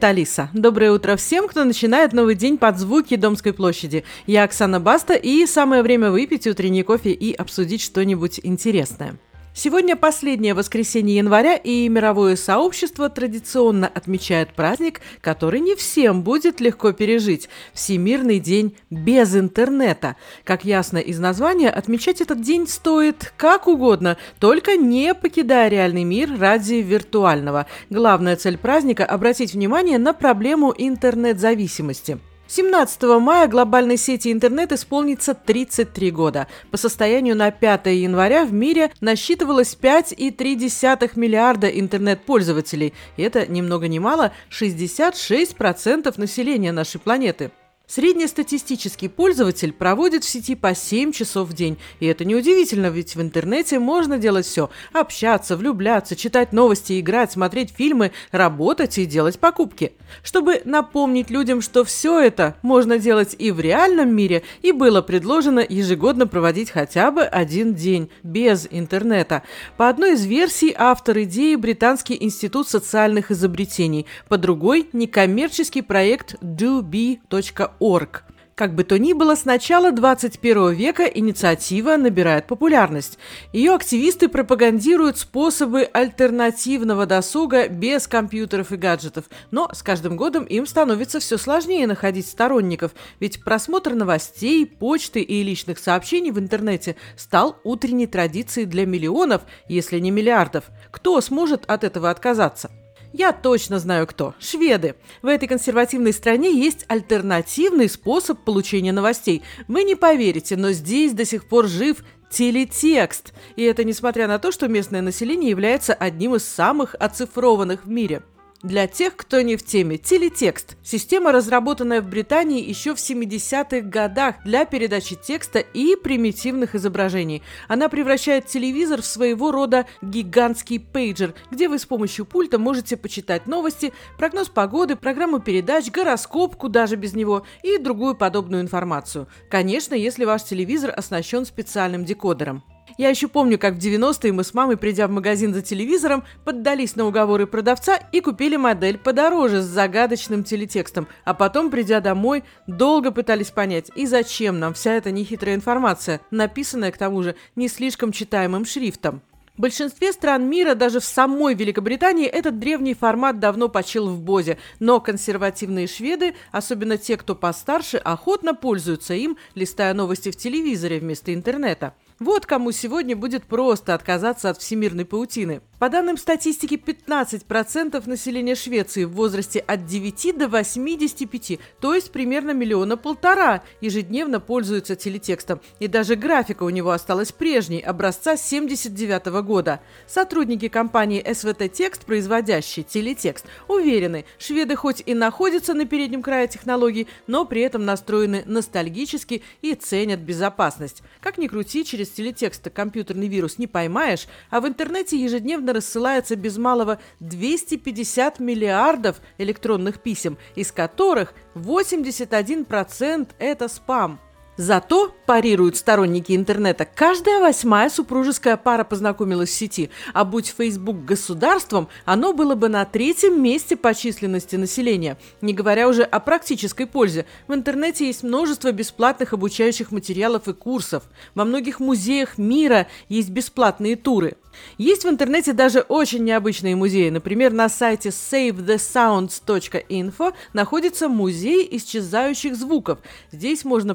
Привет, Алиса! Доброе утро всем, кто начинает новый день под звуки Домской площади. Я Оксана Баста, и самое время выпить утренний кофе и обсудить что-нибудь интересное. Сегодня последнее воскресенье января, и мировое сообщество традиционно отмечает праздник, который не всем будет легко пережить – Всемирный день без интернета. Как ясно из названия, отмечать этот день стоит как угодно, только не покидая реальный мир ради виртуального. Главная цель праздника – обратить внимание на проблему интернет-зависимости – 17 мая глобальной сети интернет исполнится 33 года. По состоянию на 5 января в мире насчитывалось 5,3 миллиарда интернет-пользователей. И это ни много ни мало 66% населения нашей планеты. Среднестатистический пользователь проводит в сети по 7 часов в день. И это неудивительно, ведь в интернете можно делать все. Общаться, влюбляться, читать новости, играть, смотреть фильмы, работать и делать покупки. Чтобы напомнить людям, что все это можно делать и в реальном мире, и было предложено ежегодно проводить хотя бы один день без интернета. По одной из версий автор идеи Британский институт социальных изобретений, по другой – некоммерческий проект dobe.org org. Как бы то ни было, с начала 21 века инициатива набирает популярность. Ее активисты пропагандируют способы альтернативного досуга без компьютеров и гаджетов. Но с каждым годом им становится все сложнее находить сторонников, ведь просмотр новостей, почты и личных сообщений в интернете стал утренней традицией для миллионов, если не миллиардов. Кто сможет от этого отказаться? Я точно знаю кто. Шведы. В этой консервативной стране есть альтернативный способ получения новостей. Вы не поверите, но здесь до сих пор жив телетекст. И это несмотря на то, что местное население является одним из самых оцифрованных в мире. Для тех, кто не в теме, телетекст – система, разработанная в Британии еще в 70-х годах для передачи текста и примитивных изображений. Она превращает телевизор в своего рода гигантский пейджер, где вы с помощью пульта можете почитать новости, прогноз погоды, программу передач, гороскоп, куда же без него, и другую подобную информацию. Конечно, если ваш телевизор оснащен специальным декодером. Я еще помню, как в 90-е мы с мамой, придя в магазин за телевизором, поддались на уговоры продавца и купили модель подороже с загадочным телетекстом, а потом, придя домой, долго пытались понять, и зачем нам вся эта нехитрая информация, написанная, к тому же, не слишком читаемым шрифтом. В большинстве стран мира, даже в самой Великобритании, этот древний формат давно почил в бозе, но консервативные шведы, особенно те, кто постарше, охотно пользуются им, листая новости в телевизоре вместо интернета. Вот кому сегодня будет просто отказаться от всемирной паутины. По данным статистики, 15% населения Швеции в возрасте от 9 до 85, то есть примерно миллиона полтора, ежедневно пользуются телетекстом. И даже графика у него осталась прежней, образца 79 года. Сотрудники компании СВТ Текст, производящие телетекст, уверены, шведы хоть и находятся на переднем крае технологий, но при этом настроены ностальгически и ценят безопасность. Как ни крути, через без телетекста компьютерный вирус не поймаешь, а в интернете ежедневно рассылается без малого 250 миллиардов электронных писем, из которых 81% это спам. Зато, парируют сторонники интернета, каждая восьмая супружеская пара познакомилась в сети, а будь Facebook государством, оно было бы на третьем месте по численности населения. Не говоря уже о практической пользе. В интернете есть множество бесплатных обучающих материалов и курсов. Во многих музеях мира есть бесплатные туры. Есть в интернете даже очень необычные музеи. Например, на сайте savethesounds.info находится музей исчезающих звуков. Здесь можно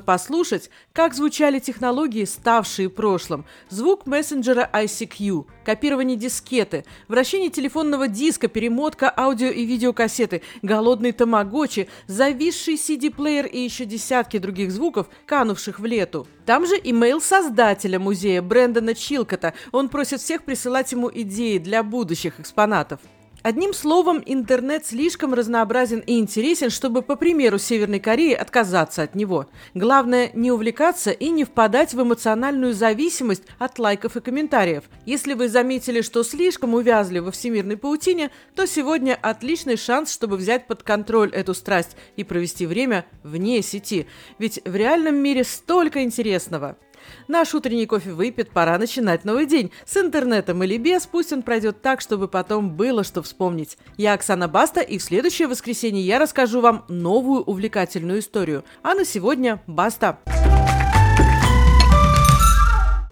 послушать, как звучали технологии, ставшие прошлым. Звук мессенджера ICQ, копирование дискеты, вращение телефонного диска, перемотка аудио и видеокассеты, голодный тамагочи, зависший CD-плеер и еще десятки других звуков, канувших в лету. Там же имейл создателя музея Брэндона Чилкота. Он просит всех присылать ему идеи для будущих экспонатов. Одним словом, интернет слишком разнообразен и интересен, чтобы, по примеру Северной Кореи, отказаться от него. Главное, не увлекаться и не впадать в эмоциональную зависимость от лайков и комментариев. Если вы заметили, что слишком увязли во всемирной паутине, то сегодня отличный шанс, чтобы взять под контроль эту страсть и провести время вне сети. Ведь в реальном мире столько интересного. Наш утренний кофе выпит, пора начинать новый день. С интернетом или без, пусть он пройдет так, чтобы потом было что вспомнить. Я Оксана Баста, и в следующее воскресенье я расскажу вам новую увлекательную историю. А на сегодня баста! Баста!